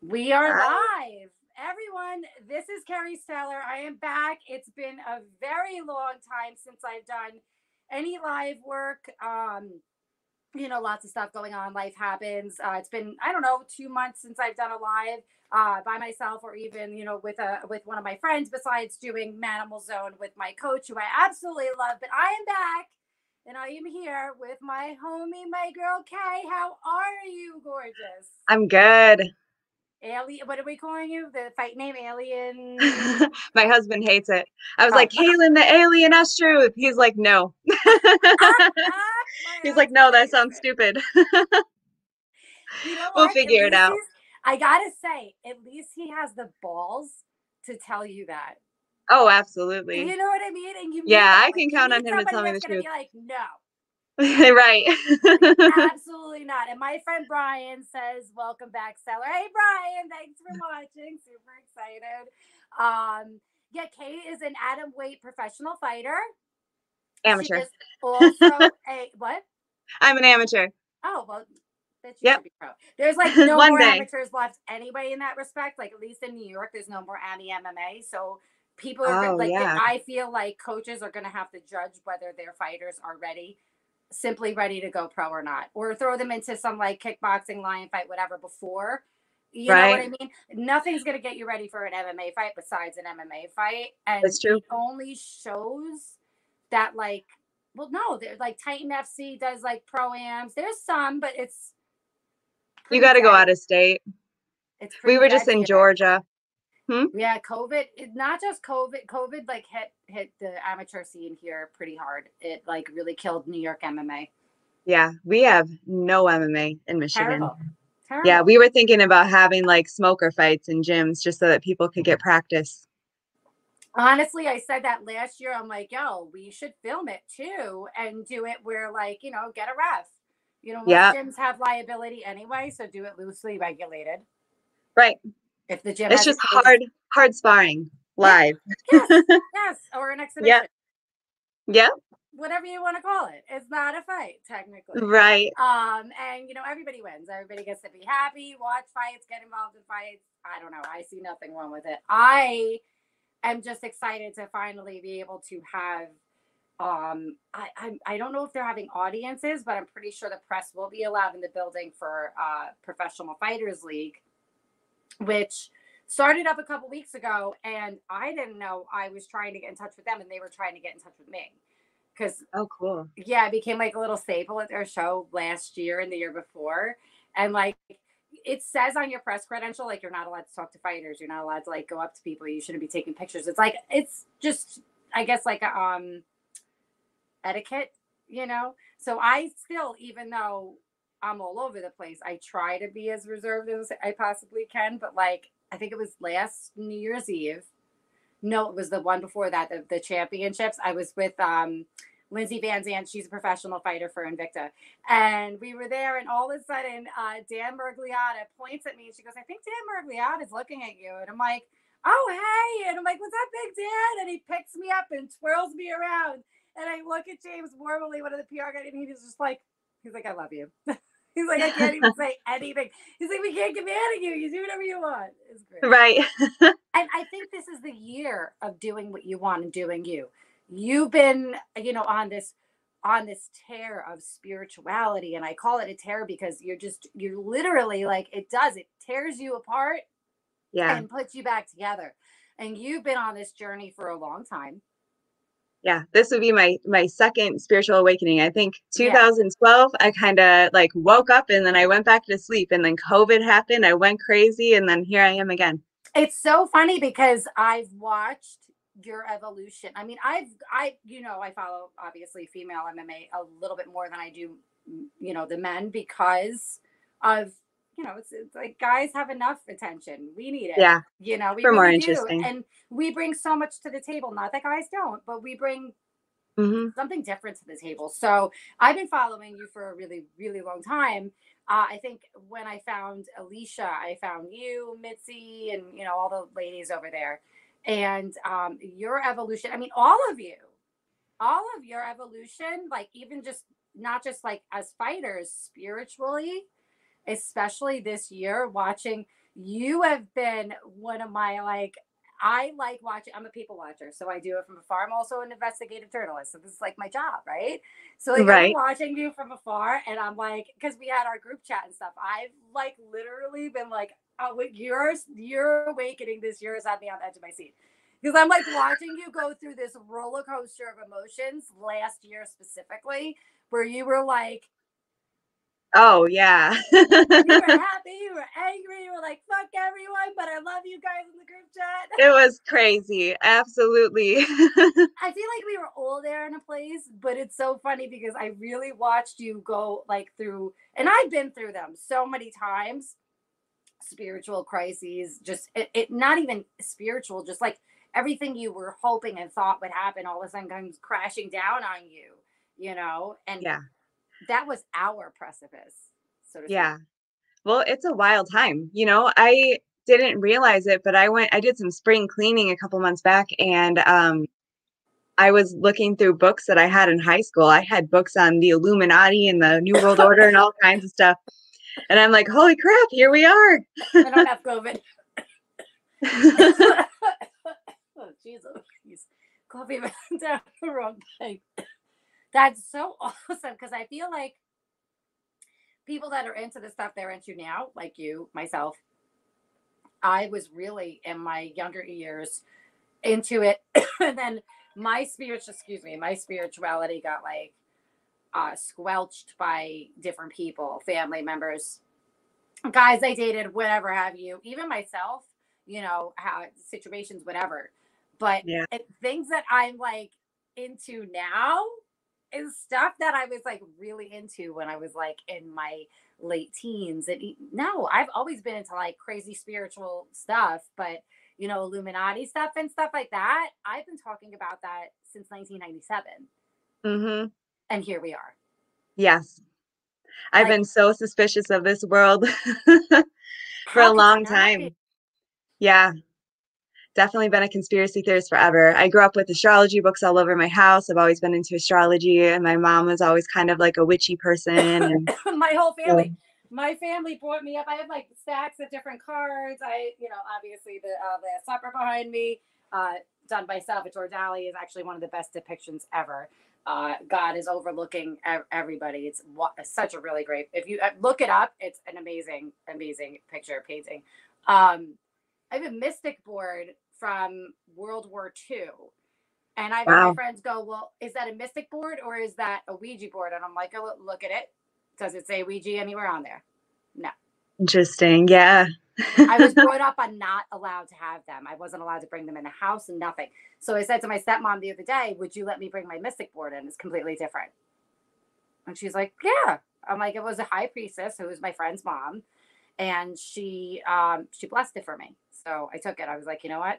We are live. Everyone, this is Carrie Steller. I am back. It's been a very long time since I've done any live work. Um, you know, lots of stuff going on. Life happens. Uh, it's been, I don't know, two months since I've done a live uh, by myself or even, you know, with a with one of my friends, besides doing Manimal Zone with my coach, who I absolutely love. But I am back and I am here with my homie, my girl Kay. How are you, gorgeous? I'm good. Alien, what are we calling you? The fight name, Alien. my husband hates it. I was oh. like, Kaylin, the alien S truth. He's like, no. He's like, no, that sounds stupid. you know we'll figure it out. I gotta say, at least he has the balls to tell you that. Oh, absolutely. You know what I mean? And you yeah, I can count on him to tell me the truth. Be like, no. right. Absolutely not. And my friend Brian says, Welcome back, Seller. Hey Brian, thanks for watching. Super excited. Um, yeah, Kate is an atomweight professional fighter. Amateur. also a what? I'm an amateur. Oh, well, yep. There's like no more day. amateurs left anyway in that respect. Like at least in New York, there's no more Annie MMA. So people are oh, like yeah. I feel like coaches are gonna have to judge whether their fighters are ready, simply ready to go pro or not. Or throw them into some like kickboxing, lion fight, whatever before. You right. know what I mean? Nothing's gonna get you ready for an MMA fight besides an MMA fight. And That's true. only shows that like well no, they're like Titan FC does like pro ams. There's some, but it's you got to go out of state. It's we were just in Georgia. Hmm? Yeah, COVID. Not just COVID. COVID like hit hit the amateur scene here pretty hard. It like really killed New York MMA. Yeah, we have no MMA in Michigan. Terrible. Terrible. Yeah, we were thinking about having like smoker fights in gyms just so that people could get practice. Honestly, I said that last year. I'm like, yo, we should film it too and do it where like, you know, get a ref you know, most yeah. gyms have liability anyway, so do it loosely regulated. Right. If the gym, it's just hard, hard sparring live. Yes, yes, or an exhibition. Yeah. Yeah. Whatever you want to call it, it's not a fight technically. Right. Um, and you know everybody wins. Everybody gets to be happy, watch fights, get involved in fights. I don't know. I see nothing wrong with it. I am just excited to finally be able to have um I, I i don't know if they're having audiences but i'm pretty sure the press will be allowed in the building for uh professional fighters league which started up a couple weeks ago and i didn't know i was trying to get in touch with them and they were trying to get in touch with me. Because oh cool. yeah it became like a little staple at their show last year and the year before and like it says on your press credential like you're not allowed to talk to fighters you're not allowed to like go up to people you shouldn't be taking pictures. It's like it's just i guess like a, um etiquette, you know? So I still, even though I'm all over the place, I try to be as reserved as I possibly can. But like, I think it was last New Year's Eve. No, it was the one before that, the, the championships. I was with um, Lindsay Van Zandt. She's a professional fighter for Invicta. And we were there, and all of a sudden, uh, Dan Miragliotta points at me and she goes, I think Dan Miragliotta is looking at you. And I'm like, oh, hey. And I'm like, what's up, Big Dan? And he picks me up and twirls me around. And I look at James Wormley, one of the PR guys, and he's just like, he's like, I love you. he's like, I can't even say anything. He's like, we can't get mad at you. You do whatever you want. It's great. Right. and I think this is the year of doing what you want and doing you. You've been, you know, on this on this tear of spirituality and i call it a tear because you're just you're literally like it does it tears you apart yeah and puts you back together and you've been on this journey for a long time yeah this would be my my second spiritual awakening. I think 2012 yeah. i kind of like woke up and then i went back to sleep and then covid happened i went crazy and then here i am again. It's so funny because i've watched your evolution. I mean i've i you know i follow obviously female mma a little bit more than i do you know the men because of you know, it's, it's like guys have enough attention. We need it. Yeah. You know, we For really more interesting. Do. And we bring so much to the table. Not that guys don't, but we bring mm-hmm. something different to the table. So I've been following you for a really, really long time. Uh, I think when I found Alicia, I found you, Mitzi, and you know all the ladies over there, and um, your evolution. I mean, all of you, all of your evolution, like even just not just like as fighters spiritually, especially this year, watching you have been one of my like I like watching. I'm a people watcher, so I do it from afar. I'm also an investigative journalist, so this is like my job, right? So like Right. I'm watching you from afar, and I'm like, because we had our group chat and stuff. I've like literally been like, oh, yours, your awakening this year has had me on the edge of my seat. Because I'm like watching you go through this roller coaster of emotions last year specifically, where you were like, Oh yeah. you were happy, you were angry, you were like, fuck everyone, but I love you guys in the group chat. it was crazy. Absolutely. I feel like we were all there in a place, but it's so funny because I really watched you go like through, and I've been through them so many times. Spiritual crises, just it, it not even spiritual, just like everything you were hoping and thought would happen all of a sudden comes crashing down on you, you know? And yeah. That was our precipice, so to speak. Yeah. Well, it's a wild time. You know, I didn't realize it, but I went I did some spring cleaning a couple months back and um I was looking through books that I had in high school. I had books on the Illuminati and the New World Order and all kinds of stuff. And I'm like, holy crap, here we are. I don't have COVID. oh, Jesus. Coffee went down the wrong pipe. That's so awesome because I feel like people that are into the stuff they're into now, like you, myself, I was really in my younger years into it. and then my spiritual, excuse me, my spirituality got like uh, squelched by different people, family members, guys I dated, whatever have you, even myself, you know, how situations, whatever. But Yeah. it, things that I'm like into now is stuff that I was like really into when I was like in my late teens. And no, I've always been into like crazy spiritual stuff, but you know, Illuminati stuff and stuff like that. I've been talking about that since 1997. hmm And here we are. Yes. I've Like- been so suspicious of this world for a long time. Yeah. Definitely been a conspiracy theorist forever. I grew up with astrology books all over my house. I've always been into astrology, and my mom was always kind of like a witchy person. And my whole family. My family brought me up. I have like stacks of different cards. I, you know, obviously the uh, the supper behind me, uh, done by Salvador Dali, is actually one of the best depictions ever. Uh, God is overlooking everybody. It's such a really great. If you uh, look it up, it's an amazing, amazing picture painting. Um, I have a mystic board from World War II. And I've had my friends go, Well, is that a mystic board or is that a Ouija board? And I'm like, oh, Look at it. Does it say Ouija anywhere on there? No. Interesting. Yeah. I was brought up on not allowed to have them. I wasn't allowed to bring them in the house and nothing. So I said to my stepmom the other day, Would you let me bring my mystic board in? It's completely different. And she's like, Yeah. I'm like, it was a high priestess who was my friend's mom. And she um she blessed it for me. So I took it. I was like, you know what?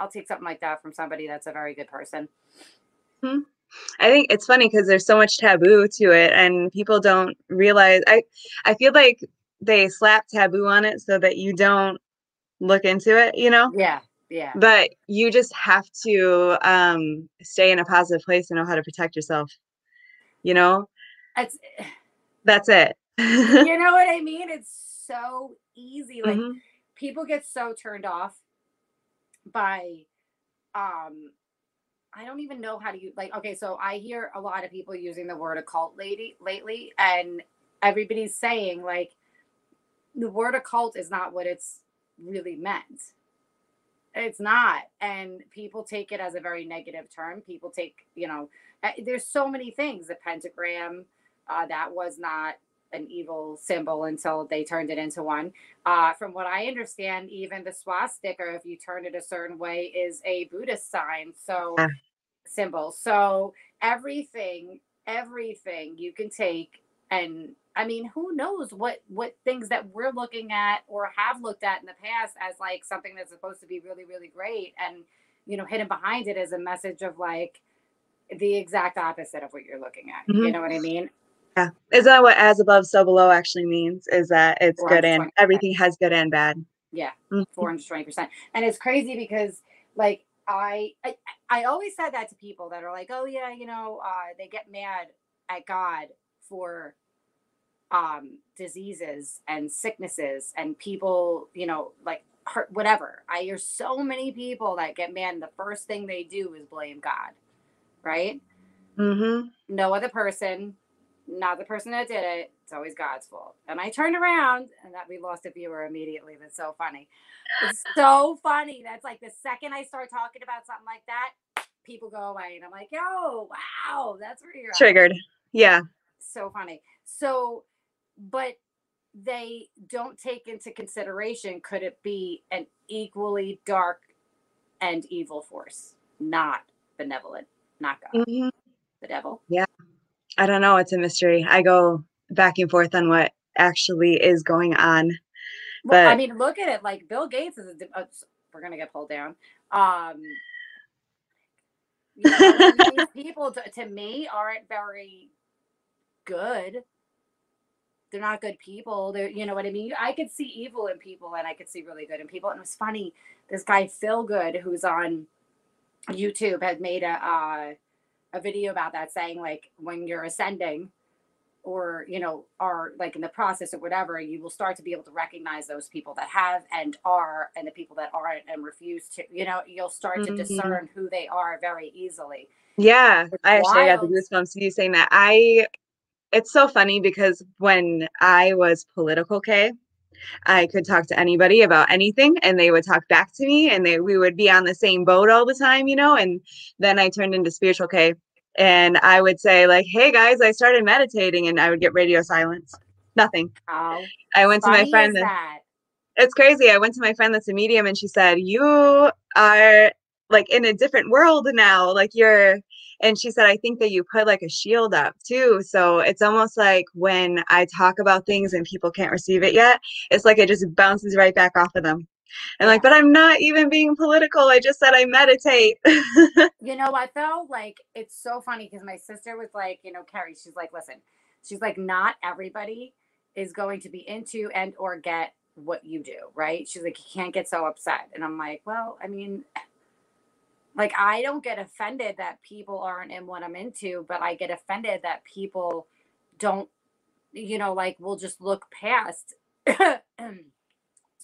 I'll take something like that from somebody that's a very good person. I think it's funny because there's so much taboo to it, and people don't realize. I I feel like they slap taboo on it so that you don't look into it, you know. Yeah. Yeah. But you just have to um, stay in a positive place and know how to protect yourself. You know, It's that's it. you know what I mean? It's so easy. Like Mhm. people get so turned off by um I don't even know how to use like okay, so I hear a lot of people using the word occult lady lately and everybody's saying like the word occult is not what it's really meant. It's not. And people take it as a very negative term. People take, you know, uh, there's so many things. The pentagram, uh, that was not an evil symbol until they turned it into one. Uh, from what I understand, even the swastika, if you turn it a certain way, is a Buddhist sign. So Yeah. symbol. So everything, everything you can take and I mean, who knows what what things that we're looking at or have looked at in the past as like something that's supposed to be really, really great, and you know, hidden behind it is a message of like the exact opposite of what you're looking at. You Mhm. know what I mean? Yeah. Is that what as above, so below actually means? Is that it's good and everything has good and bad. Yeah, Mhm. 420 percent. And it's crazy because like I, I I always said that to people that are like, oh yeah, you know, uh, they get mad at God for um diseases and sicknesses and people you know like hurt whatever i hear so many people that get mad and the first thing they do is blame god right Mm-hmm. no other person not the person that did it it's always god's fault and i turned around and that we lost a viewer immediately that's so funny it's so funny that's like the second i start talking about something like that people go away and i'm like yo wow that's where you're at Triggered. Yeah. so funny. So, but they don't take into consideration could it be an equally dark and evil force, not benevolent, not God, Mhm. the devil. I don't know. It's a mystery. I go back and forth on what actually is going on. Well, I mean, look at it. Like Bill Gates is. A, uh, we're gonna get pulled down. Um, you know, these people to, to me aren't very good. They're not good people. They're, you know what I mean. I could see evil in people, and I could see really good in people. And it was funny. This guy Phil Good, who's on YouTube, had made a uh, a video about that, saying like when you're ascending, or you know are like in the process or whatever you will start to be able to recognize those people that have and are and the people that aren't and refuse to you know you'll start to Mhm. discern who they are very easily Yeah, It's I actually got the wild. goosebumps you saying that. I it's so funny because when I was political K, I could talk to anybody about anything and they would talk back to me and they we would be on the same boat all the time, you know, and then I turned into spiritual K and I would say like, "Hey guys, I started meditating." And I would get radio silence. Nothing. how I went to my friend that it's crazy. I went to my friend that's a medium and she said, You are like in a different world now. Like you're, and she said, I think that you put like a shield up too. So it's almost like when I talk about things and people can't receive it yet, it's like it just bounces right back off of them. And like, but I'm not even being political. I just said I meditate. you know i felt like it's so funny because my sister was like you know carrie she's like listen she's like not everybody is going to be into and or get what you do right she's like you can't get so upset and i'm like well i mean like i don't get offended that people aren't in what i'm into but i get offended that people don't you know like will just look past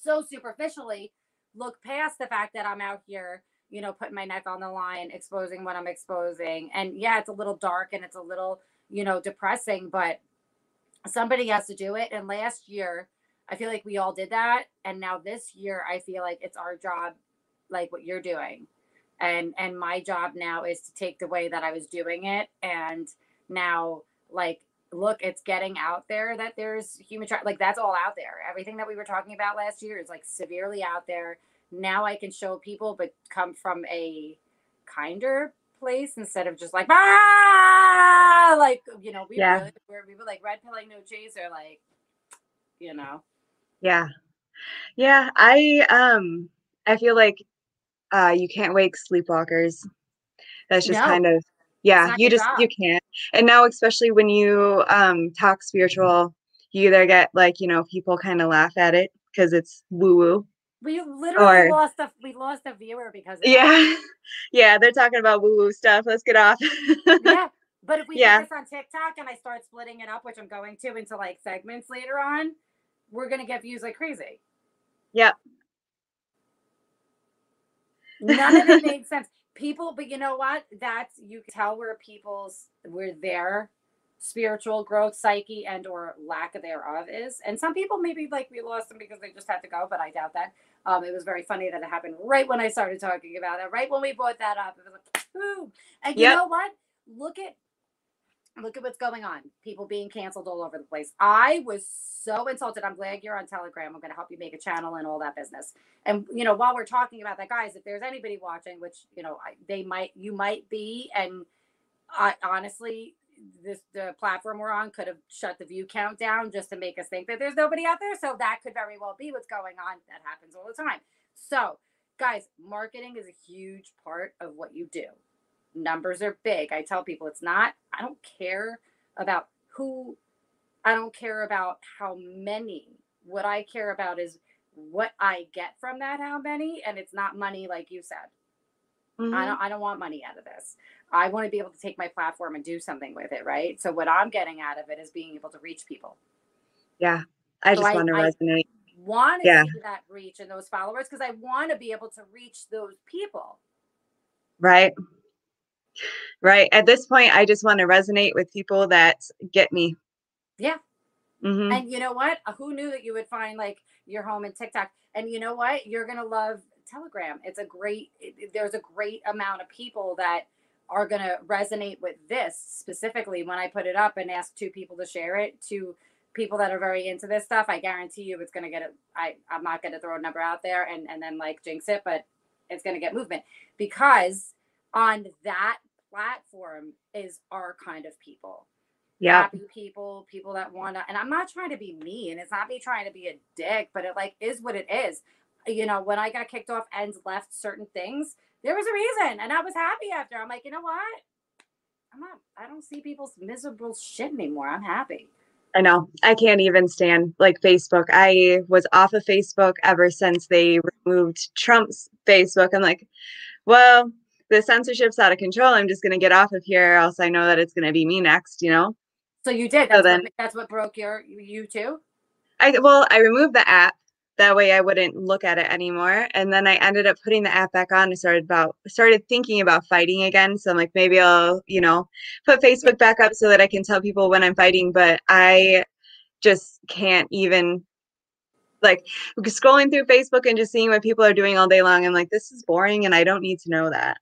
so superficially look past the fact that i'm out here you know, putting my neck on the line, exposing what I'm exposing. And yeah, it's a little dark and it's a little, you know, depressing, but somebody has to do it. And last year, I feel like we all did that. And now this year, I feel like it's our job, like what you're doing. And and my job now is to take the way that I was doing it and now like look, it's getting out there that there's human tra- like that's all out there. Everything that we were talking about last year is like severely out there now I can show people, but come from a kinder place instead of just like ah, like you know, we Yeah. really were we were like red pilling no chaser, like you know. Yeah. Yeah, I um I feel like uh you can't wake sleepwalkers. That's just No. kind of yeah, you just you can't. And now especially when you um talk spiritual, you either get like, you know, people kind of laugh at it because it's woo woo. We literally Or- lost a we lost a viewer because of that. Yeah. Yeah, they're talking about woo woo stuff. Let's get off. yeah. But if we Yeah. put this on TikTok and I start splitting it up, which I'm going to into like segments later on, we're gonna get views like crazy. Yep. None of it made sense. People, but you know what? That's you can tell where people's where their spiritual growth, psyche, and or lack thereof is. And some people maybe like we lost them because they just had to go, but I doubt that. Um, it was very funny that it happened right when I started talking about it, right when we brought that up. It was like, boom. And you Yep. know what? Look at look at what's going on. People being canceled all over the place. I was so insulted. I'm glad you're on Telegram. I'm going to help you make a channel and all that business. And you know, while we're talking about that, guys, if there's anybody watching, which you know, I, they might, you might be, and I honestly, this the platform we're on could have shut the view count down just to make us think that there's nobody out there. So that could very well be what's going on. That happens all the time. So, guys, marketing is a huge part of what you do. Numbers are big. I tell people it's not. I don't care about who. I don't care about how many. What I care about is what I get from that how many and it's not money like you said. I Mhm. don't I don't want money out of this. I want to be able to take my platform and do something with it, right? So what I'm getting out of it is being able to reach people. Yeah. I So just I- want to I- resonate. Want to Yeah. see that reach and those followers because I want to be able to reach those people. Right. Right. At this point, I just want to resonate with people that get me. Yeah. hmm And you know what? Uh, Who knew that you would find like your home in TikTok? And you know what? You're gonna love Telegram. It's a great. It, there's a great amount of people that are gonna resonate with this specifically. When I put it up and ask two people to share it, to people that are very into this stuff, I guarantee you it's gonna get it. I I'm not gonna throw a number out there and and then like jinx it, but it's gonna get movement because on that platform is our kind of people Yeah. happy people, people that want to, and I'm not trying to be mean. It's not me trying to be a dick, but it like is what it is. You know, when I got kicked off and left certain things, there was a reason, and I was happy after. I'm like, you know what? I'm not. I don't see people's miserable shit anymore. I'm happy. I know. I can't even stand like Facebook. I was off of Facebook ever since they removed Trump's Facebook. I'm like, well, the censorship's out of control. I'm just going to get off of here, or else I know that it's going to be me next, you know? So you did. So That's, then- what, that's what broke your you too. I well, I removed the app. That way I wouldn't look at it anymore. And then I ended up putting the app back on and started about started thinking about fighting again. So I'm like, maybe I'll, you know, put Facebook back up so that I can tell people when I'm fighting. But I just can't even like scrolling through Facebook and just seeing what people are doing all day long. I'm like, this is boring and I don't need to know that.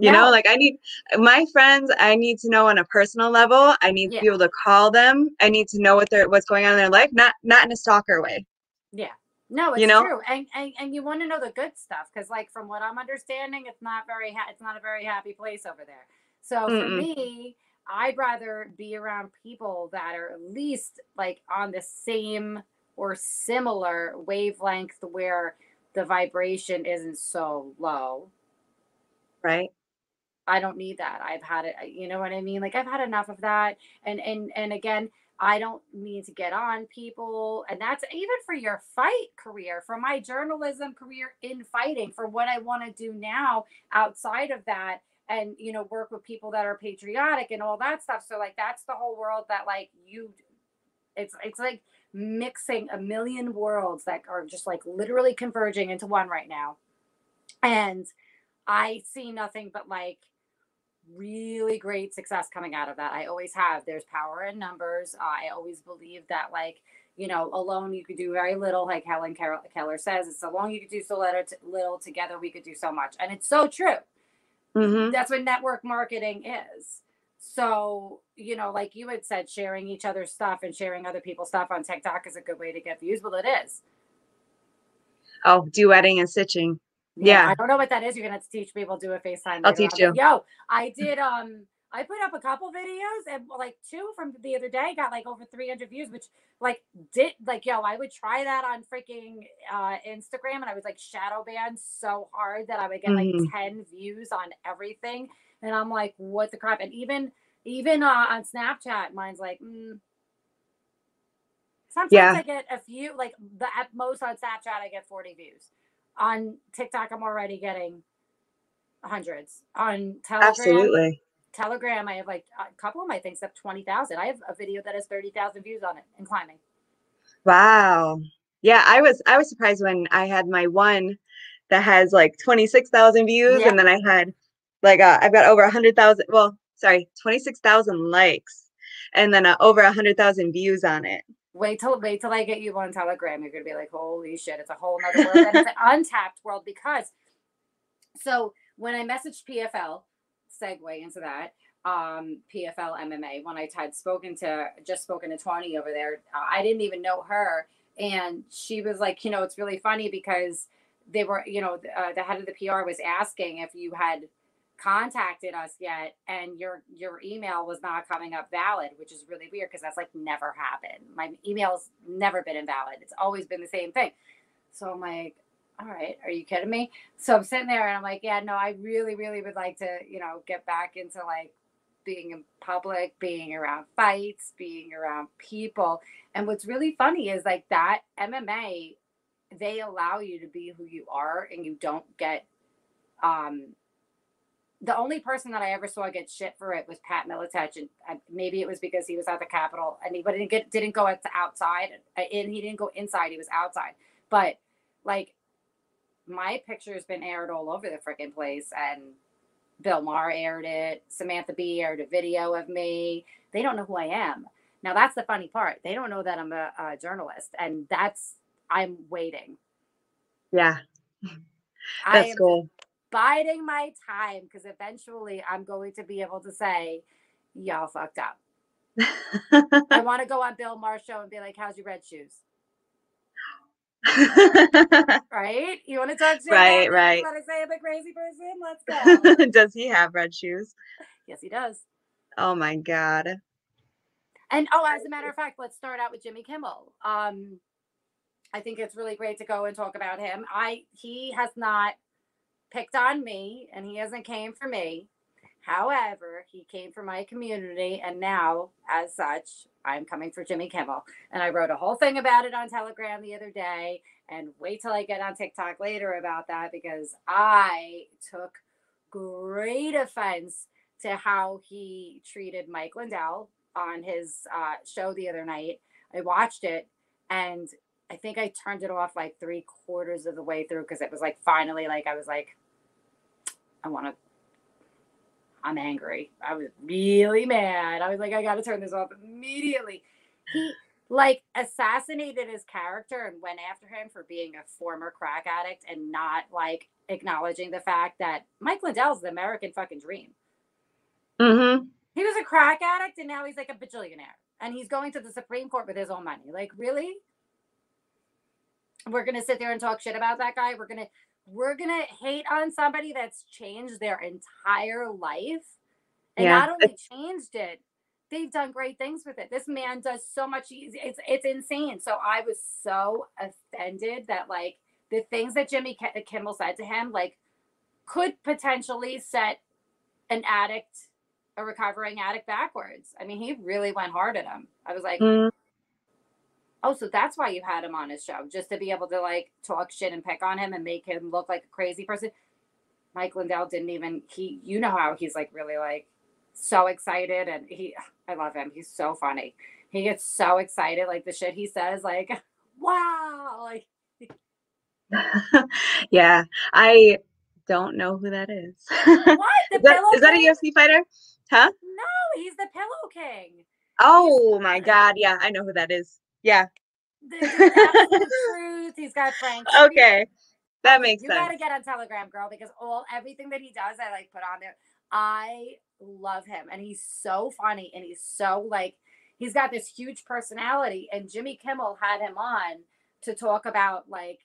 You know, like I need my friends, I need to know on a personal level. I need to be able to call them. I need to know what they're what's going on in their life, not not in a stalker way. Yeah. No, it's You know? true, and and, and you want to know the good stuff because, like, from what I'm understanding, it's not very ha- it's not a very happy place over there. So for Mm-mm. me, I'd rather be around people that are at least like on the same or similar wavelength where the vibration isn't so low. Right. I don't need that. I've had it. You know what I mean? Like I've had enough of that. And and and again, I don't need to get on people. And that's even for your fight career, for my journalism career in fighting, for what I want to do now outside of that, and you know, work with people that are patriotic and all that stuff. So like that's the whole world that like you. It's it's like mixing a million worlds that are just like literally converging into one right now, and I see nothing but like really great success coming out of that. I always have. There's power in numbers. Uh, I always believe that, like, you know, alone you could do very little. Like Helen Keller, Keller says, it's alone you could do so little. Together we could do so much. And it's so true. hmm That's what network marketing is. So, you know, like you had said, sharing each other's stuff and sharing other people's stuff on TikTok is a good way to get views. Well, it is. Oh, duetting and stitching. Yeah. I don't know what that is. You're gonna have to teach people to do a FaceTime. I'll teach on. But Yo, I did um I put up a couple videos and like two from the other day got like over 300 views, which like did like yo, I would try that on freaking uh Instagram and I was like shadow banned so hard that I would get like Mhm. 10 views on everything. And I'm like, what the crap? And even even uh on Snapchat, mine's like, mm, Sometimes Yeah. I get a few, like the at most on Snapchat, I get 40 views. On TikTok, I'm already getting hundreds. On Telegram, Absolutely. Telegram, I have like a couple of my things have 20,000. I have a video that has 30,000 views on it and climbing. Wow. Yeah, I was I was surprised when I had my one that has like 26,000 views Yeah. and then I had like uh, I've got over 100,000 well, sorry, 26,000 likes and then uh, over 100,000 views on it. Wait till wait till I get you on Telegram. You're gonna be like, holy shit, it's a whole nother world. and it's an untapped world because so when I messaged PFL, segue into that, um, PFL MMA, when I had spoken to just spoken to Tawny over there, uh, I didn't even know her. And she was like, you know, it's really funny because they were, you know, uh, the head of the PR was asking if you had contacted us yet and your your email was not coming up valid which is really weird because that's like never happened. My email's never been invalid. It's always been the same thing. So i'm like all right are you kidding me? So i'm sitting there and i'm like yeah no i really really would like to you know get back into like being in public being around fights being around people. And what's really funny is like that mma they allow you to be who you are and you don't get um the only person that I ever saw get shit for it was Pat Miletich, and uh, maybe it was because he was at the Capitol and he but didn't get didn't go outside, and he didn't go inside. He was outside, but like my picture's been aired all over the freaking place, and Bill Maher aired it, Samantha Bee aired a video of me. They don't know who I am. Now that's the funny part. They don't know that I'm a, a journalist, and that's I'm waiting. Yeah, that's cool. Biding my time because eventually I'm going to be able to say, y'all fucked up. I want to go on Bill Maher's show and be like, how's your red shoes? Right? You want to talk shit? Right, me? right. You want to say I'm a crazy person? Let's go. Does he have red shoes? yes, he does. Oh my god. And oh, as a matter of fact, let's start out with Jimmy Kimmel. Um, I think it's really great to go and talk about him. I he has not picked on me, and he hasn't came for me. However, he came for my community, and now, as such, I'm coming for Jimmy Kimmel. And I wrote a whole thing about it on Telegram the other day. And wait till I get on TikTok later about that because I took great offense to how he treated Mike Lindell on his uh, show the other night. I watched it and I think I turned it off like three quarters of the way through because it was like finally like I was like, I want to. I'm angry. I was really mad. I was like, I got to turn this off immediately. He like assassinated his character and went after him for being a former crack addict and not like acknowledging the fact that Mike Lindell's the American fucking dream. Mm-hmm. He was a crack addict and now he's like a bajillionaire. And he's going to the Supreme Court with his own money. Like, really? We're gonna sit there and talk shit about that guy. We're gonna we're gonna hate on somebody that's changed their entire life. And Yeah. not only changed it, they've done great things with it. This man does so much it's it's insane. So I was so offended that like the things that Jimmy Ki- Kimmel said to him like could potentially set an addict a recovering addict backwards. I mean, he really went hard at him. I was like, Mm, oh, so that's why you had him on his show, just to be able to like talk shit and pick on him and make him look like a crazy person. Mike Lindell didn't even he you know how he's like really like so excited and he I love him. He's so funny. He gets so excited, like the shit he says, like, wow, like yeah, I don't know who that is. what? The is, that, that a? UFC fighter? Huh? No, he's the pillow king. Oh my god, yeah, I know who that is. Yeah. Truth. He's got Frank. Okay. That makes you sense. You gotta get on Telegram, girl, because all everything that he does, I like put on there. I love him, and he's so funny, and he's so like he's got this huge personality. And Jimmy Kimmel had him on to talk about like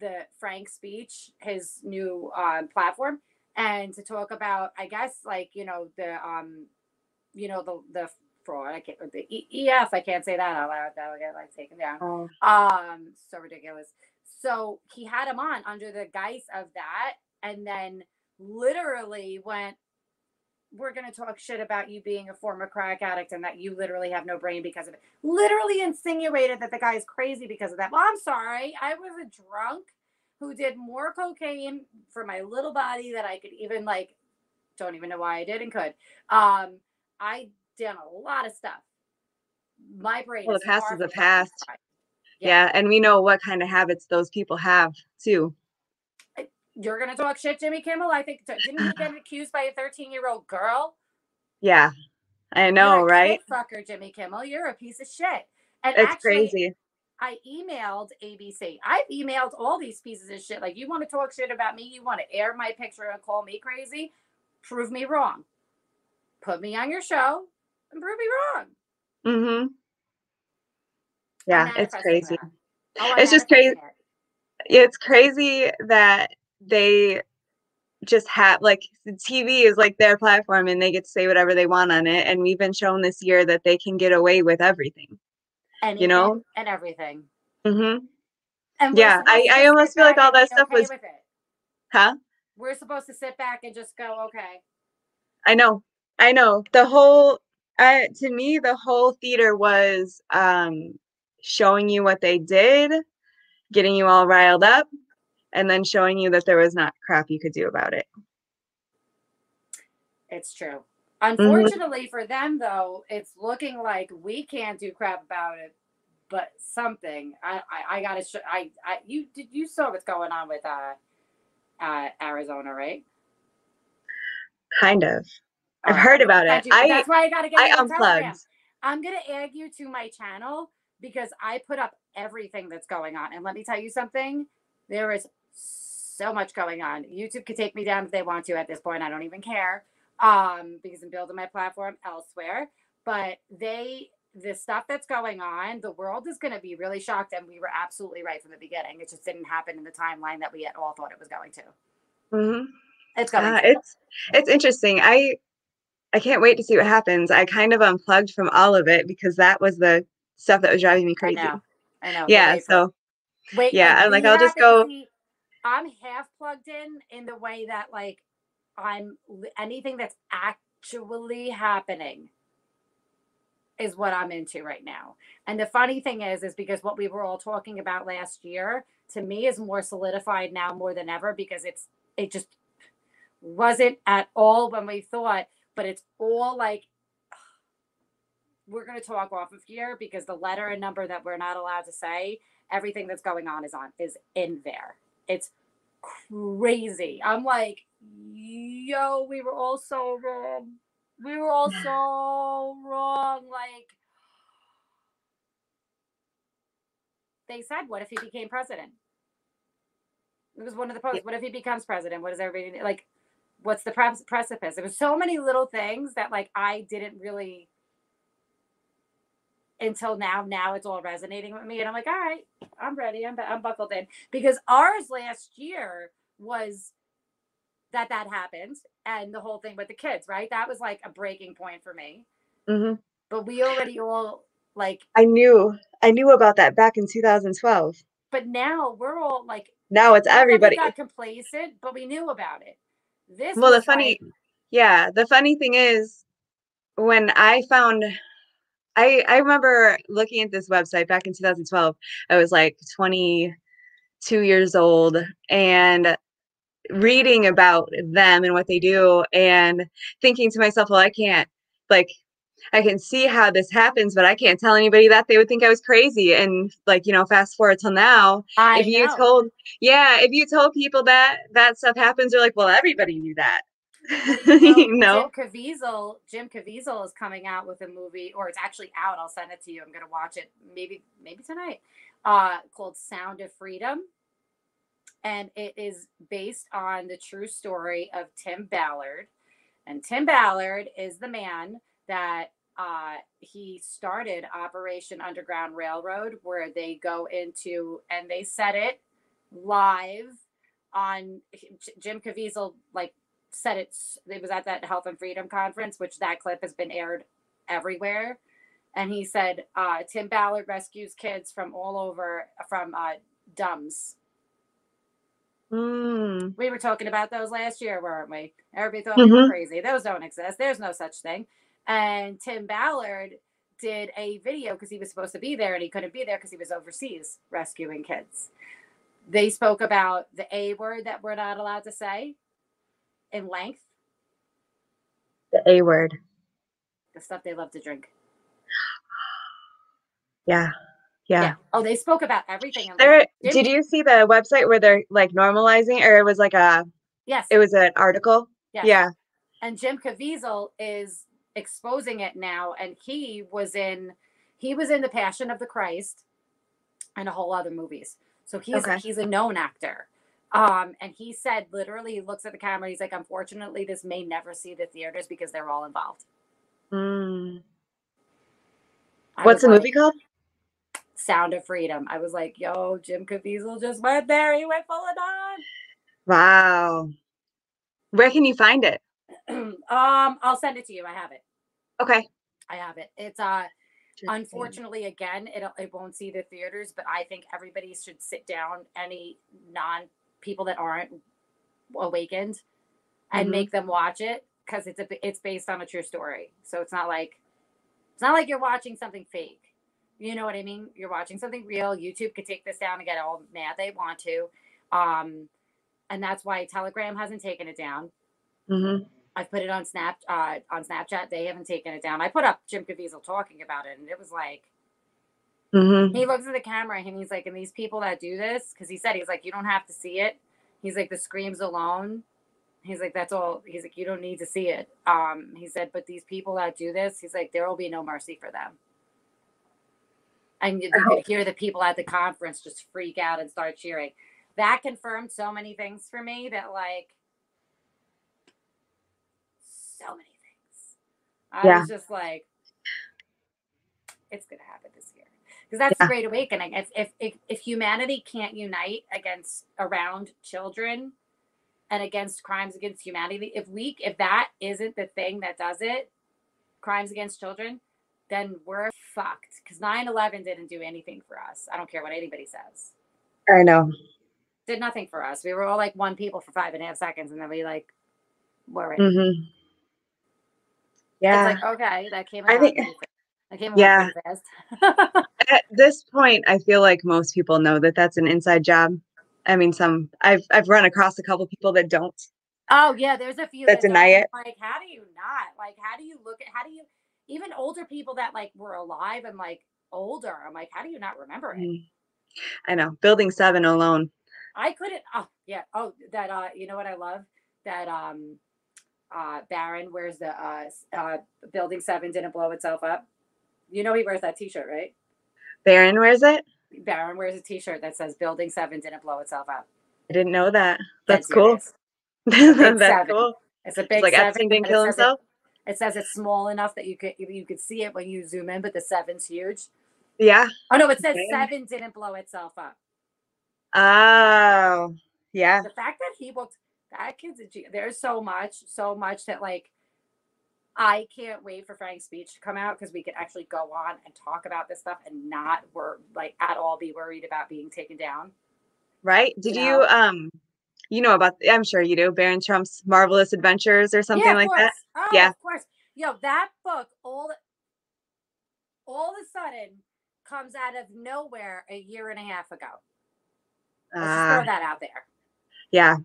the Frank speech, his new um, platform, and to talk about, I guess, like you know the um, you know the the fraud. I can't the E- EF. I can't say that out loud. That'll get like taken down. Oh, Um, so ridiculous. So he had him on under the guise of that, and then literally went, "We're gonna talk shit about you being a former crack addict and that you literally have no brain because of it." Literally insinuated that the guy is crazy because of that. Well, I'm sorry, I was a drunk who did more cocaine for my little body that I could even like. Don't even know why I did and could. Um, I did a lot of stuff. My brain. Well, the past is the past. fried. yeah, and we know what kind of habits those people have too. You're gonna talk shit, Jimmy Kimmel. I think didn't he get accused by a 13 year old girl? Yeah, I know, right? fucker, Jimmy Kimmel. You're a piece of shit. And It's actually, crazy. I emailed ABC. I've emailed all these pieces of shit. Like, you want to talk shit about me? You want to air my picture and call me crazy? Prove me wrong. Put me on your show and prove me wrong. Mm-hmm. Yeah, it's crazy. Oh, It's just crazy. it. It's crazy that they just have like the TV is like their platform and they get to say whatever they want on it. And we've been shown this year that they can get away with everything. Anything you know? and everything. Mm-hmm. And Yeah, I- I almost feel like all that stuff okay was- with it. Huh? We're supposed to sit back and just go, okay. I know. I know. The whole I to me the whole theater was um showing you what they did, getting you all riled up, and then showing you that there was not crap you could do about it. It's true. Unfortunately for them, though, it's looking like we can't do crap about it. But something I I, I gotta sh- I I you did you saw what's going on with uh uh Arizona, right? Kind of. I've Uh, heard about it. I that's why I gotta get I you on Telegram. unplugged. I'm gonna add you to my channel because I put up everything that's going on. And let me tell you something, there is so much going on. YouTube could take me down if they want to at this point. I don't even care. Um, because I'm building my platform elsewhere. But they the stuff that's going on, the world is gonna be really shocked. And we were absolutely right from the beginning. It just didn't happen in the timeline that we had all thought it was going to. hmm It's going Uh, to. it's it's interesting. I I can't wait to see what happens. I kind of unplugged from all of it because that was the stuff that was driving me I crazy. know. I know. Yeah, wait so Wait, Yeah, I'm like, I'll just go- I'm half plugged in in the way that like I'm anything that's actually happening is what I'm into right now. And the funny thing is, is because what we were all talking about last year to me is more solidified now more than ever because it's it just wasn't at all when we thought, but it's all like we're going to talk off of here because the letter and number that we're not allowed to say everything that's going on is on is in there. It's crazy. I'm like yo we were all so wrong. We were all so wrong like they said what if he became president? It was one of the posts what if he becomes president? What does everybody like what's the pre- precipice? There was so many little things that like i didn't really until now now it's all resonating with me and i'm like all right i'm ready i'm, I'm buckled in. Because ours last year was that that happened and the whole thing with the kids right? That was like a breaking point for me. Hmm but we already all like I knew I knew about that back in 2012. but now we're all like Now it's not that we everybody. got complacent but we knew about it this Well, the funny, yeah, the funny thing is, when I found, I I remember looking at this website back in 2012. I was like 22 years old and reading about them and what they do, and thinking to myself, well, I can't like. I can see how this happens, but I can't tell anybody that they would think I was crazy. And like, you know, fast forward till now, I if you told yeah if you told people that that stuff happens they're like well everybody knew that Well, you know Jim Caviezel, Jim Caviezel is coming out with a movie, or it's actually out. I'll send it to you. I'm gonna watch it maybe maybe tonight. Uh, called Sound of Freedom, and it is based on the true story of Tim Ballard. And Tim Ballard is the man that uh, he started Operation Underground Railroad, where they go into and they set it live on Jim Caviezel like said it it was at that health and freedom conference which that clip has been aired everywhere. And he said uh, tim ballard rescues kids from all over from uh, dumbs Mm, we were talking about those last year weren't we? Everybody thought we were Mhm. crazy. Those don't exist. There's no such thing and tim ballard did a video because he was supposed to be there and he couldn't be there because he was overseas rescuing kids. They spoke about the a word that we're not allowed to say in length. The a word. The stuff they love to drink. Yeah yeah, Oh, they spoke about everything. there did you see the website where they're like normalizing or it was like a yes. it was an article? Yes. yeah. And Jim Caviezel is exposing it now, and he was in he was in the Passion of the Christ and a whole other movies. So he's Okay. he's a known actor. Um, and he said literally he looks at the camera, he's like, unfortunately, this may never see the theaters because they're all involved. Mm. What's the like, movie called Sound of Freedom. I was like, yo, Jim Caviezel just went there. He went full of on. wow where can you find it um, I'll send it to you. I have it. Okay I have it. It's uh unfortunately again it it won't see the theaters, but I think everybody should sit down. Any non people that aren't awakened and Mhm. make them watch it because it's a it's based on a true story. So it's not like it's not like you're watching something fake. You know what I mean? You're watching something real. YouTube could take this down and get all mad they want to. Um, and that's why Telegram hasn't taken it down. Mhm. I've put it on Snap uh, on Snapchat. They haven't taken it down. I put up Jim Caviezel talking about it, and it was like hmm he looks at the camera and he's like, and these people that do this, because he said he's like, you don't have to see it. He's like the screams alone. He's like, that's all. He's like, you don't need to see it. Um, he said, but these people that do this, he's like, there will be no mercy for them. And you, you could hear the people at the conference just freak out and start cheering. That confirmed so many things for me that like so many things. I Yeah. was just like, it's gonna happen this year because that's Yeah. the great awakening. If, if if if humanity can't unite against around children and against crimes against humanity, if we if that isn't the thing that does it, crimes against children, then we're fucked. Because 9-11 didn't do anything for us. I don't care what anybody says. I know. Did nothing for us. We were all like one people for five and a half seconds, and then we like were it. Yeah. It's like okay, that came. I think- I that came Yeah. At this point, I feel like most people know that that's an inside job. I mean, some I've I've run across a couple people that don't. Oh yeah, there's a few That don't. deny it. Like, how do you not? Like, how do you look at? How do you even older people that like were alive and like older? I'm like, how do you not remember it? Mm. I know. Building seven alone. I couldn't. Oh yeah. Oh, that. Uh, you know what I love? That um, uh, Baron wears the uh, uh, Building Seven didn't blow itself up. You know he wears that T-shirt, right? Baron wears it. Baron wears a T-shirt that says Building Seven didn't blow itself up. I didn't know that. That's cool. that's seven. cool. It's a It's big like seven. Epstein didn't it kill says it- himself. It says it's small enough that you could you could see it when you zoom in, but the seven's huge. Yeah. Oh no, it says Okay. seven didn't blow itself up. Oh, yeah. The fact that he looked that kid's a G. There's so much, so much that like I can't wait for Frank's speech to come out because we could actually go on and talk about this stuff and not wor like at all be worried about being taken down. Right? Did You you know? um you know about I'm sure you do, Baron Trump's Marvelous Adventures or something yeah, like course. that? Oh, Yeah. of course. Yo, that book all all of a sudden comes out of nowhere a year and a half ago. Let's Ah, throw that out there. yeah.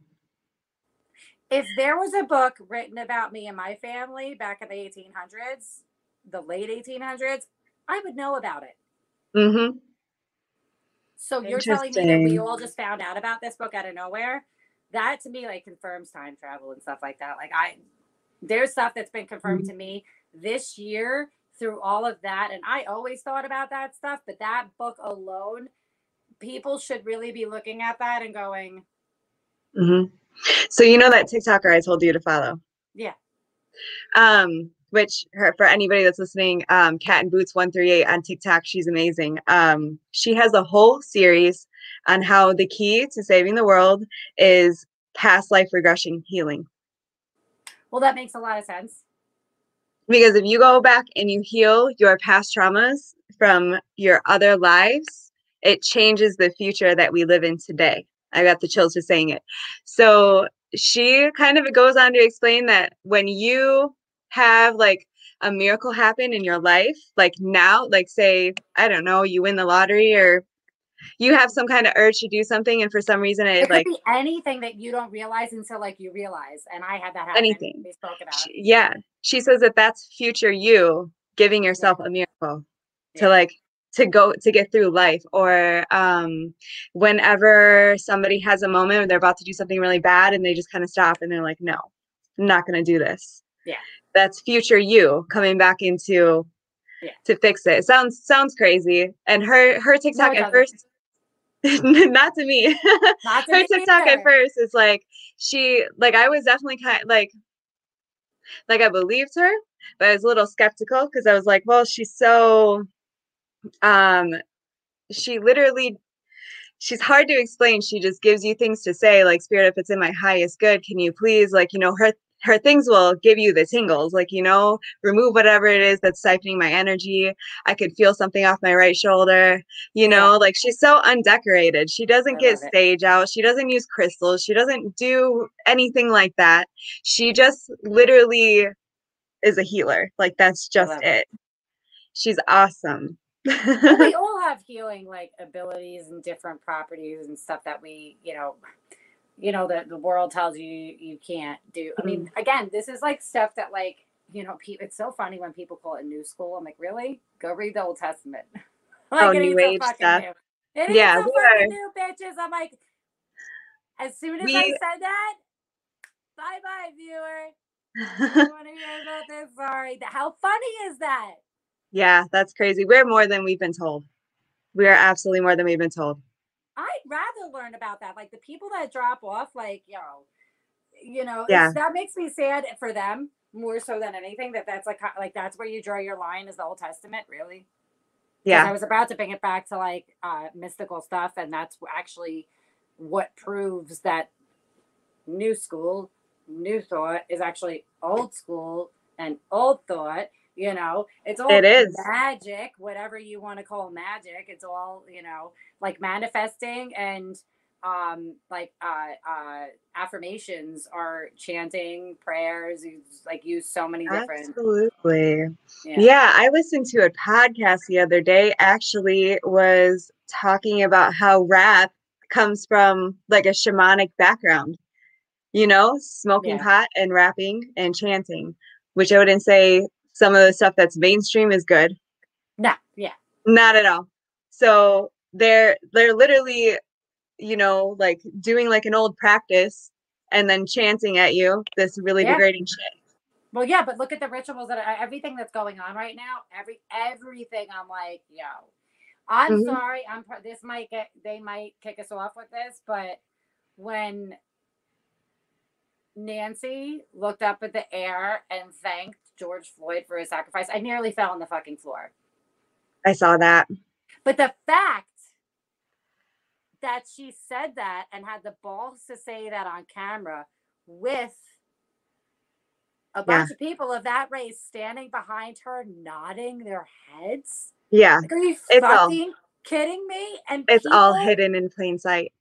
If there was a book written about me and my family back in the 1800s, the late 1800s, I would know about it. Mm-hmm. So you're telling me that we all just found out about this book out of nowhere? That to me like confirms time travel and stuff like that. Like I there's stuff that's been confirmed to me this year through all of that and I always thought about that stuff, but that book alone people should really be looking at that and going, Mm-hmm. So you know that TikToker I told you to follow? Yeah. Um, which her, for anybody that's listening, um, Cat and Boots one three eight on TikTok, she's amazing. Um, she has a whole series on how the key to saving the world is past life regression healing. well that makes a lot of sense. Because if you go back and you heal your past traumas from your other lives, it changes the future that we live in today. I got the chills just saying it. So she kind of goes on to explain that when you have like a miracle happen in your life, like now, like say, I don't know, you win the lottery or you have some kind of urge to do something and for some reason It it could like be anything that you don't realize until like you realize. And I had that happen. Anything. We spoke about. sh- yeah, she says that that's future you giving yourself a miracle to like to go to get through life or um whenever somebody has a moment where they're about to do something really bad and they just kind of stop and they're like no i'm not going to do this Yeah. that's future you coming back into Yeah. to fix it. sounds sounds crazy and her her tiktok it at first not to me Not to her me TikTok at first is like she like I was definitely kind like like I believed her, but I was a little skeptical because I was like, well, she's so um she literally she's hard to explain. She just gives you things to say, like spirit, if it's in my highest good, can you please like, you know, her her things will give you the tingles, like, you know, remove whatever it is that's siphoning my energy. I could feel something off my right shoulder you know like she's so undecorated. She doesn't I get it. stage out. She doesn't use crystals. She doesn't do anything like that. She just literally is a healer. Like that's just love it. She's awesome Well, we all have healing like abilities and different properties and stuff that we, you know, you know the the world tells you you can't do. I mean, mm. again, this is like stuff that like you know, pe- it's so funny when people call it new school. I'm like, really? Go read the Old Testament. Oh, like, Oh, it New Age fucking stuff. new. It Yeah, we are- new, bitches. I'm like, as soon as I said that, bye bye, viewer. I want to hear about this. Sorry. How funny is that? Yeah, that's crazy. We're more than we've been told. We are absolutely more than we've been told. I'd rather learn about that. Like the people that drop off, like, yo, you know, Yeah. that makes me sad for them more so than anything. That that's like, like that's where you draw your line is the Old Testament, really. Yeah. I was about to bring it back to like uh, mystical stuff, and that's actually what proves that new school, new thought is actually old school and old thought. You know, it's all It is. magic, whatever you want to call magic. It's all you know, like manifesting and um like uh uh affirmations are chanting prayers you like use so many different Absolutely. Yeah. I listened to a podcast the other day actually was talking about how rap comes from like a shamanic background. You know, smoking Yeah. pot and rapping and chanting, which I wouldn't say some of the stuff that's mainstream is good. no yeah Not at all. So they're they're literally, you know, like doing like an old practice and then chanting at you this really Yeah. degrading shit. Well, yeah, but look at the rituals that are, everything that's going on right now. Every everything. I'm like, yo, I'm Mhm. sorry. I'm this might get they might kick us off with this, but when Nancy looked up at the air and thanked George Floyd for his sacrifice, I nearly fell on the fucking floor. I saw that. But the fact that she said that and had the balls to say that on camera with a bunch of people of that race standing behind her, nodding their heads. Yeah. Like, are you It's all- fucking kidding me? And It's all hidden in plain sight.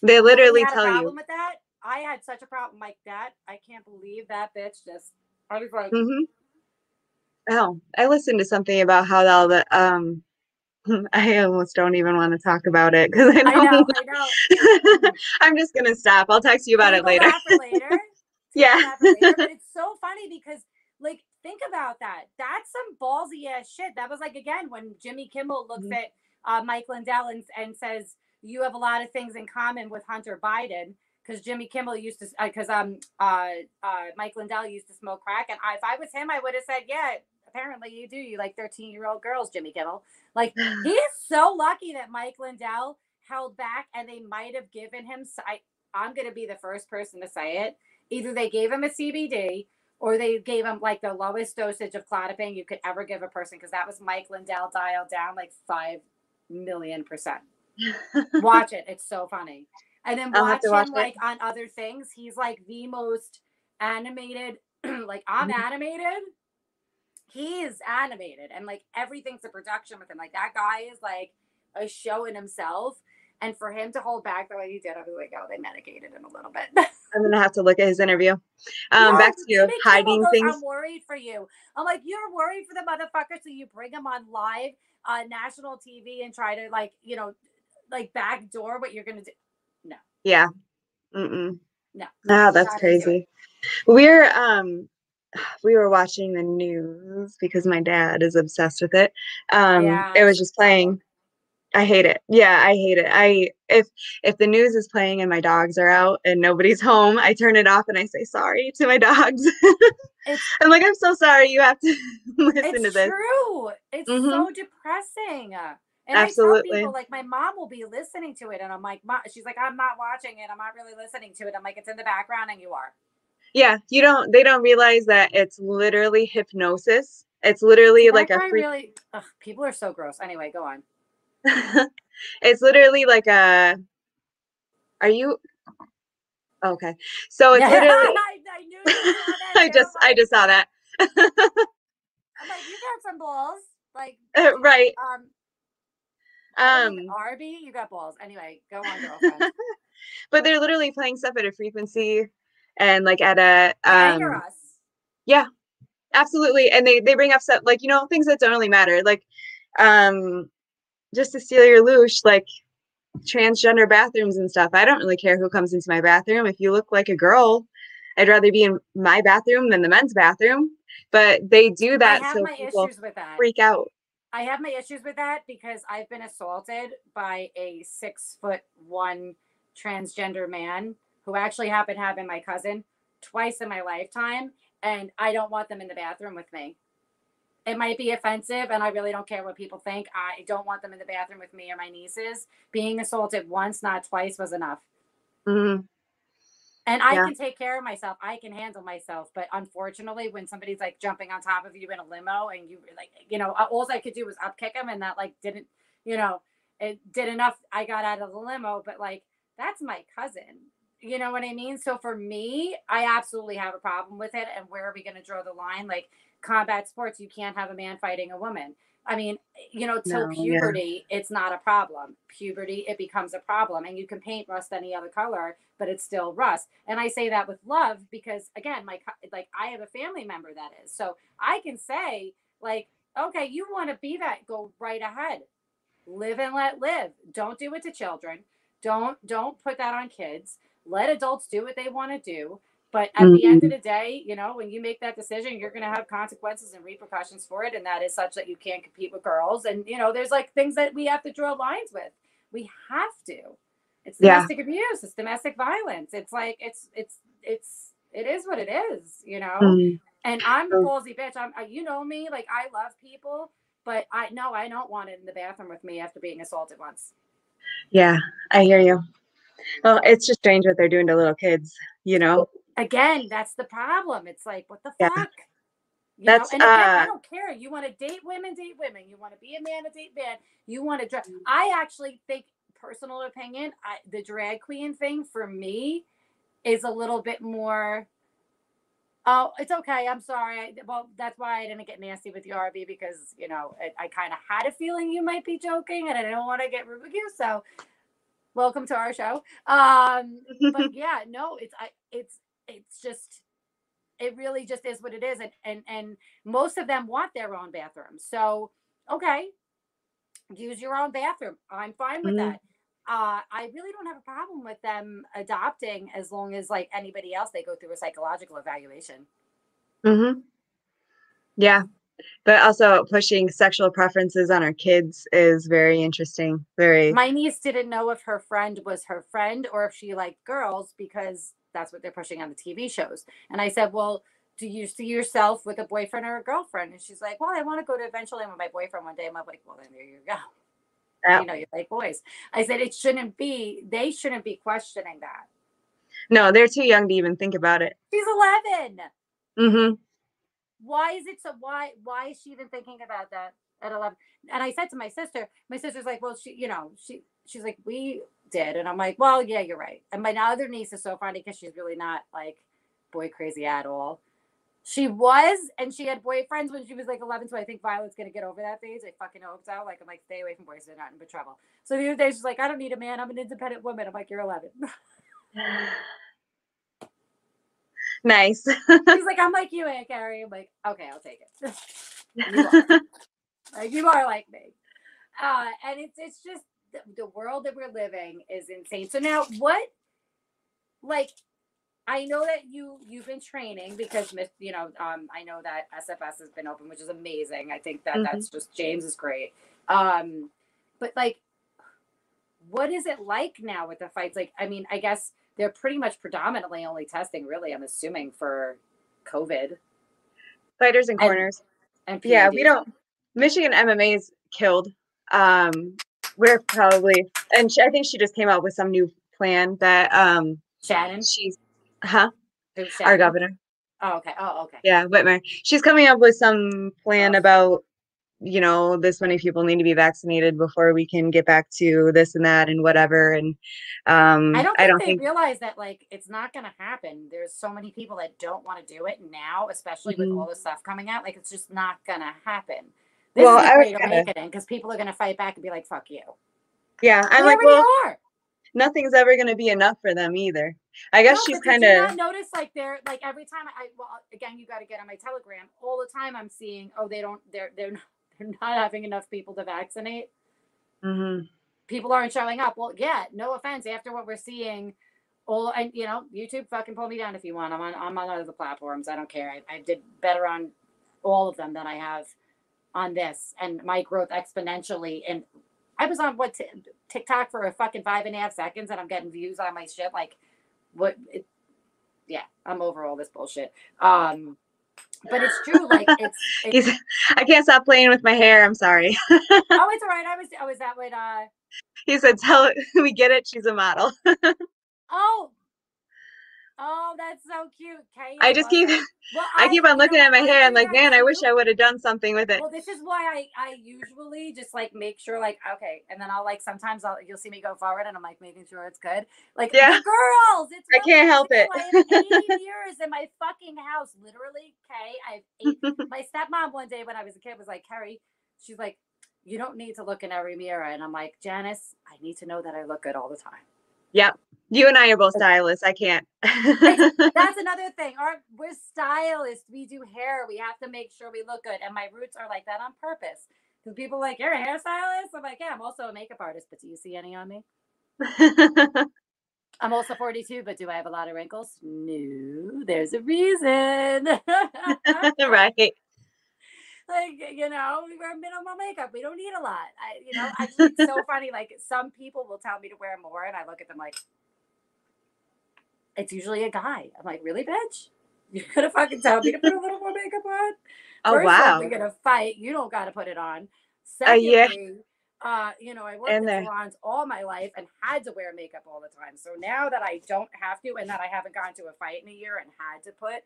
They literally tell you. I had such a problem like that. I can't believe that bitch just. I was like, hmm Oh, I listened to something about how all the um. I almost don't even want to talk about it because I know. I. I'm just gonna stop. I'll text you about it later. later. Yeah. later, but it's so funny because like think about that that's some ballsy ass shit that was like again when jimmy kimmel looks Mhm. at uh, mike lindell and, and says you have a lot of things in common with hunter biden because jimmy kimmel used to because um uh uh mike lindell used to smoke crack and I, if i was him i would have said yeah apparently you do you like 13 year old girls jimmy kimmel like he is so lucky that Mike Lindell held back and they might have given him I'm going to be the first person to say it. Either they gave him a CBD or they gave him like the lowest dosage of Klonopin you could ever give a person because that was Mike Lindell dialed down like 5 million percent. Watch it. It's so funny. And then I'll watch him watch it. like on other things. He's like the most animated. like I'm Mhm. animated. He is animated, and like everything's a production with him. Like that guy is like a show in himself. And for him to hold back the way he did, I was like, oh, they medicated him a little bit. I'm gonna have to look at his interview. Um, No, back to you hiding goes, things. I'm worried for you. I'm like, you're worried for the motherfucker, so you bring him on live on national TV and try to like, you know, like backdoor what you're gonna do. Yeah. Mm-mm. No. Ah, that's Not into it. crazy. We're um we were watching the news because my dad is obsessed with it. Um Yeah, it was just playing. I hate it. Yeah, I hate it. I if if the news is playing and my dogs are out and nobody's home, I turn it off and I say sorry to my dogs. I'm like, I'm so sorry you have to listen to this. it's true. It's Mhm. so depressing. And I Absolutely. tell people like my mom will be listening to it, and I'm like, "Mom," she's like, I'm not watching it. I'm not really listening to it. I'm like, it's in the background, and you are. Yeah, you don't they don't realize that it's literally hypnosis. It's literally like a free really. Ugh, people are so gross. Anyway, go on. it's literally like a are you okay so it's literally I, I knew that. i just I'm just saw that I'm like, you got some balls. Like, Uh, right um, um Arby, you got balls. Anyway, go on, girlfriend. but they're literally playing stuff at a frequency and like at a um us. absolutely and they they bring up stuff like you know things that don't really matter like um just to steal your loosh like transgender bathrooms and stuff. I don't really care who comes into my bathroom. If you look like a girl, I'd rather be in my bathroom than the men's bathroom. But they do that so people that. freak out. I have my issues with that because I've been assaulted by a six foot one transgender man who actually happened to have been my cousin twice in my lifetime. And I don't want them in the bathroom with me. It might be offensive, and I really don't care what people think. I don't want them in the bathroom with me or my nieces. Being assaulted once, not twice, was enough. Mhm. And I Yeah. can take care of myself. I can handle myself. But unfortunately, when somebody's like jumping on top of you in a limo and you like, you know, all I could do was upkick him and that like didn't, you know, it did enough. I got out of the limo, but like that's my cousin. You know what I mean? So for me, I absolutely have a problem with it. And where are we going to draw the line? Like combat sports, you can't have a man fighting a woman. I mean, you know, till No, yeah. puberty, it's not a problem. Puberty, it becomes a problem. And you can paint rust any other color, but it's still rust. And I say that with love because, again, my like I have a family member that is. So I can say, like, okay, you want to be that, go right ahead. Live and let live. Don't do it to children. Don't don't put that on kids. Let adults do what they want to do. But at the end of the day, you know, when you make that decision, you're going to have consequences and repercussions for it. And that is such that you can't compete with girls. And, you know, there's like things that we have to draw lines with. We have to. It's Yeah. domestic abuse, it's domestic violence. It's like, it's, it's, it's, it is what it is, you know? Mhm. And I'm a Oh. ballsy bitch. I'm, you know me, like I love people, but I no, I don't want it in the bathroom with me after being assaulted once. Yeah, I hear you. Well, it's just strange what they're doing to little kids, you know? Again, that's the problem. It's like, what the Yeah. fuck? You That's, know? and again, I uh, don't care. You want to date women, date women. You want to be a man, a date man. You want to dress. I actually think, personal opinion, I, the drag queen thing for me is a little bit more. Oh, it's okay. I'm sorry. I, well, that's why I didn't get nasty with you, RB, because you know I, I kind of had a feeling you might be joking, and I didn't want to get rude with you. So, welcome to our show. Um, but yeah, no, it's I, it's it's just it really just is what it is and and and most of them want their own bathroom so okay use your own bathroom i'm fine with Mhm. that uh i really don't have a problem with them adopting as long as like anybody else they go through a psychological evaluation hmm Yeah. But also pushing sexual preferences on our kids is very interesting. Very, my niece didn't know if her friend was her friend or if she liked girls because that's what they're pushing on the tv shows. And i said well do you see yourself with a boyfriend or a girlfriend? And she's like well i want to go to eventually with my boyfriend one day. I'm like well then there you go. Yeah. you know you like boys. I said it shouldn't be they shouldn't be questioning that. No, they're too young to even think about it. she's 11 Mm-hmm. why is it so why why is she even thinking about that at 11 and i said to my sister my sister's like well she you know she she's like we did and i'm like well yeah you're right. And my other niece is so funny because she's really not like boy crazy at all. She was and she had boyfriends when she was like 11 so i think violet's gonna get over that phase. I fucking hope so. Like i'm like stay away from boys they're not in trouble. So the other day she's like i don't need a man i'm an independent woman. I'm like you're 11 Nice. she's like i'm like you aunt carrie. I'm like okay i'll take it. You are. Like, you are like me. Uh, and it's it's just the, the world that we're living is insane. So now what like I know that you you've been training because Miss you know um I know that SFS has been open which is amazing. I think that Mhm. that's just James is great. Um but like what is it like now with the fights? Like I mean I guess they're pretty much predominantly only testing really I'm assuming for COVID Fighters and And- corners. and Yeah, we don't. Michigan MMA is killed. Um, we're probably, and she, I think she just came out with some new plan that um Shannon, she's, huh? Our governor. Oh okay. Oh okay. Yeah, Whitmer. She's coming up with some plan Oh. about, you know, this many people need to be vaccinated before we can get back to this and that and whatever. And um, I don't think I don't they think. realize that like it's not going to happen. There's so many people that don't want to do it now, especially with Mhm. all the stuff coming out. Like it's just not going to happen. This Well, is the I was great gonna- awakening because people are going to fight back and be like, "Fuck you." Yeah, I'm They like, well, are. nothing's ever going to be enough for them either. I guess No, she's kind of. not notice like they're like every time I well again you got to get on my Telegram all the time. I'm seeing oh they don't they're they're not, they're not having enough people to vaccinate. Mhm. people aren't showing up. Well, yeah, no offense. After what we're seeing, all and you know, YouTube fucking pull me down if you want. I'm on I'm on other platforms. I don't care. I, I did better on all of them than I have on this, and my growth exponentially. And I was on what t- TikTok for a fucking five and a half seconds, and I'm getting views on my shit. Like, what? It, yeah, I'm over all this bullshit. Um, but it's true. Like, it's, it's He's, I can't stop playing with my hair. I'm sorry. oh, it's all right. I was oh, is that what? Uh, He said, "Tell we get it. She's a model." oh. Oh, that's so cute. Kay, I just keep, Well, I keep you on know looking at my hair. I'm like, man, I wish. I would have done something with it. Well, this is why I I usually just like make sure like okay, and then I'll like sometimes I'll you'll see me go forward and I'm like making sure it's good. Like Yeah. girls, it's I can't help it. I have 80 years in my fucking house, literally. Okay, I have eight. my stepmom one day when I was a kid was like, Carrie, she's like, you don't need to look in every mirror, and I'm like, Janice, I need to know that I look good all the time. Yep. You and I are both stylists. I can't. That's another thing. Our we're stylists. We do hair. We have to make sure we look good. And my roots are like that on purpose. Because people are like, you're a hairstylist? I'm like, yeah, I'm also a makeup artist, but do you see any on me? I'm also 42, but do I have a lot of wrinkles? No, there's a reason. right. Like, you know, we wear minimal makeup. We don't need a lot. I, you know, I think it's so funny. Like, some people will tell me to wear more, and I look at them like, it's usually a guy. I'm like, really, bitch? You're gonna fucking tell me to put a little more makeup on? Oh First wow. we're gonna fight. You don't got to put it on. Uh, yeah. Uh, you know, I worked And in salons all my life and had to wear makeup all the time. So now that I don't have to, and that I haven't gone to a fight in a year and had to put,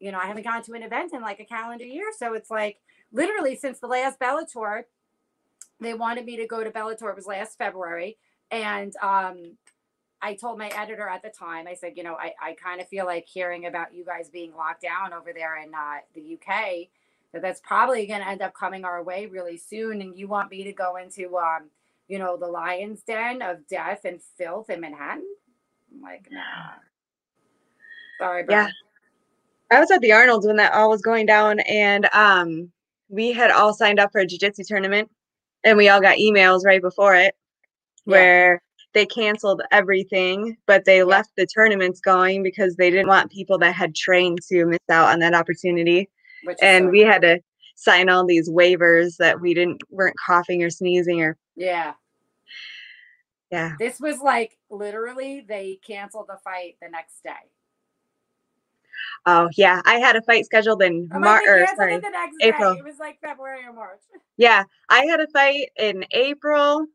you know, I haven't gone to an event in like a calendar year. So it's like literally since the last Bellator, they wanted me to go to Bellator. It was last February, and um, I told my editor at the time, I said, you know, I, I kind of feel like hearing about you guys being locked down over there in uh, the UK, that that's probably going to end up coming our way really soon. And you want me to go into, um, you know, the lion's den of death and filth in Manhattan? I'm like, nah. Sorry, bro. Yeah. I was at the Arnold's when that all was going down, and um, we had all signed up for a jiu-jitsu tournament, and we all got emails right before it, Yeah. where they canceled everything, but they left the tournaments going because they didn't want people that had trained to miss out on that opportunity. Which And so- we had to sign all these waivers that we didn't weren't coughing or sneezing or yeah. yeah. This was like literally they canceled the fight the next day. Oh yeah, I had a fight scheduled in oh I'm March. sorry, the next April. day. It was like February or March. Yeah, I had a fight in April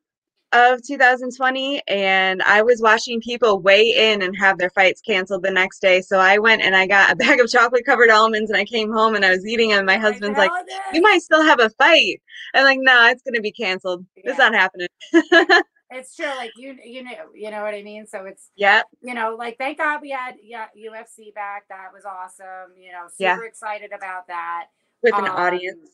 of 2020, and I was watching people weigh in and have their fights canceled the next day. So I went and I got a bag of chocolate covered almonds, and I came home and I was eating them. And my husband's like, "You might still have a fight." I'm like, "No, it's gonna be canceled. It's not happening." It's true, like you, you know, you know what I mean. So it's, yeah, you know, like thank God we had yeah UFC back. That was awesome. You know, super Yeah. excited about that. With an Um, audience.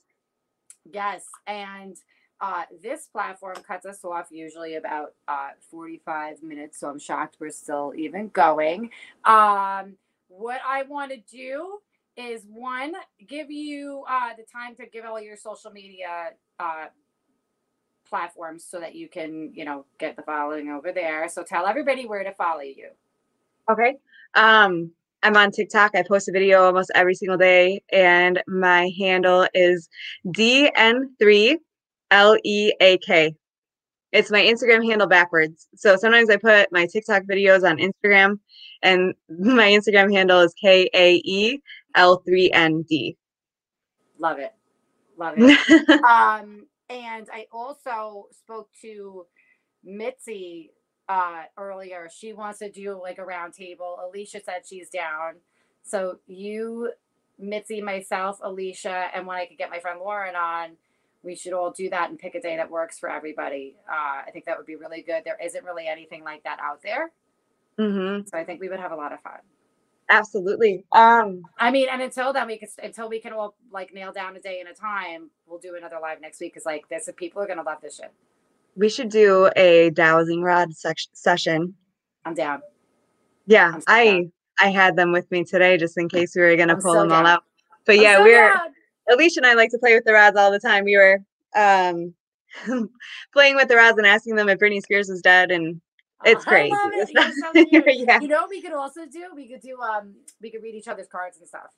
Yes, and uh, this platform cuts us off usually about uh, 45 minutes, so I'm shocked we're still even going. Um, what I want to do is one, give you uh, the time to give all your social media uh, platforms so that you can, you know, get the following over there. So tell everybody where to follow you. Okay. Um, I'm on TikTok. I post a video almost every single day, and my handle is DN3LEAK. It's my Instagram handle backwards. So sometimes I put my TikTok videos on Instagram, and my Instagram handle is K A E L 3 N D. Love it. Love it. um, and I also spoke to Mitzi uh, earlier. She wants to do like a round table. Alicia said she's down. So you, Mitzi, myself, Alicia, and when I could get my friend Lauren on, we should all do that and pick a day that works for everybody. Uh, I think that would be really good. There isn't really anything like that out there. hmm So I think we would have a lot of fun. Absolutely. Um, I mean, and until then, we can until we can all like nail down a day and a time. We'll do another live next week because like this, people are gonna love this shit. we should do a dowsing rod sec- session. I'm down. Yeah, I'm so I down. I had them with me today just in case we were gonna I'm pull so them all out. But I'm yeah, so we're down. Alicia and I like to play with the rods all the time. We were um playing with the rods and asking them if Britney Spears was dead, and it's I crazy. love it. It's You're so cute. yeah, You know what we could also do? We could do um we could read each other's cards and stuff.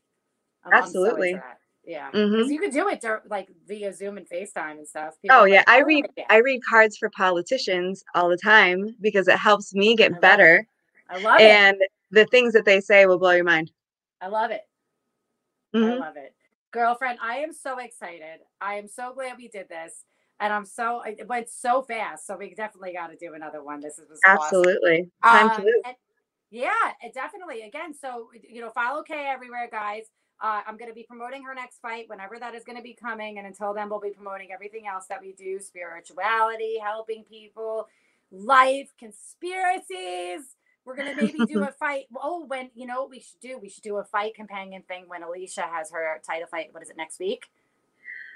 I'm- I'm so Absolutely. into that. Yeah. Mhm. You could do it like via Zoom and FaceTime and stuff. People Oh yeah, like, I "Oh, read yeah." I read cards for politicians all the time because it helps me I get it. better, I love it. and the things that they say will blow your mind. I love it. I Mhm. love it. Girlfriend, I am so excited. I am so glad we did this. And I'm so it went so fast. So we definitely got to do another one. This is was awesome. Absolutely, time to Um, move. and- yeah, it definitely. Again, so you know, follow Kay everywhere, guys. Uh, I'm going to be promoting her next fight whenever that is going to be coming, and until then, we'll be promoting everything else that we do: spirituality, helping people, life, conspiracies. We're gonna maybe do a fight. Oh, when you know what we should do? We should do a fight companion thing when Alicia has her title fight. What is it next week?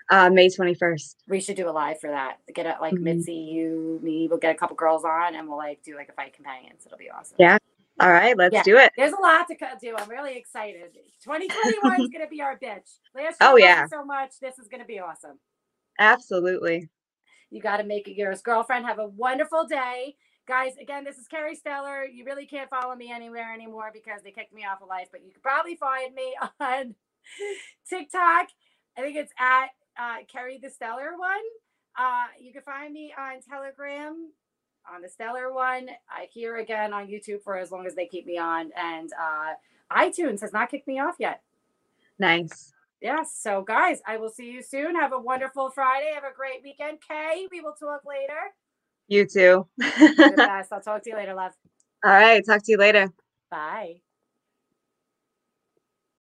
Uh, May twenty first. We should do a live for that. Get it like Mhm. Mitzi, you, me. We'll get a couple girls on, and we'll like do like a fight companions. It'll be awesome. Yeah. All right, let's Yeah. do it. There's a lot to do. I'm really excited. 2021 is going to be our bitch. Last year Oh, yeah. so much. This is going to be awesome. Absolutely. You got to make it yours. Girlfriend, have a wonderful day. Guys, again, this is Carrie Stellar. You really can't follow me anywhere anymore because they kicked me off of life, but you can probably find me on TikTok. I think it's at uh, Carrie the Stellar one. Uh, you can find me on Telegram on the Stellar one. I here again on YouTube for as long as they keep me on. And uh, iTunes has not kicked me off yet. Nice. Yes. So, guys, I will see you soon. Have a wonderful Friday. Have a great weekend. Kay, we will talk later. You too. I'll talk to you later, love. All right, talk to you later. Bye.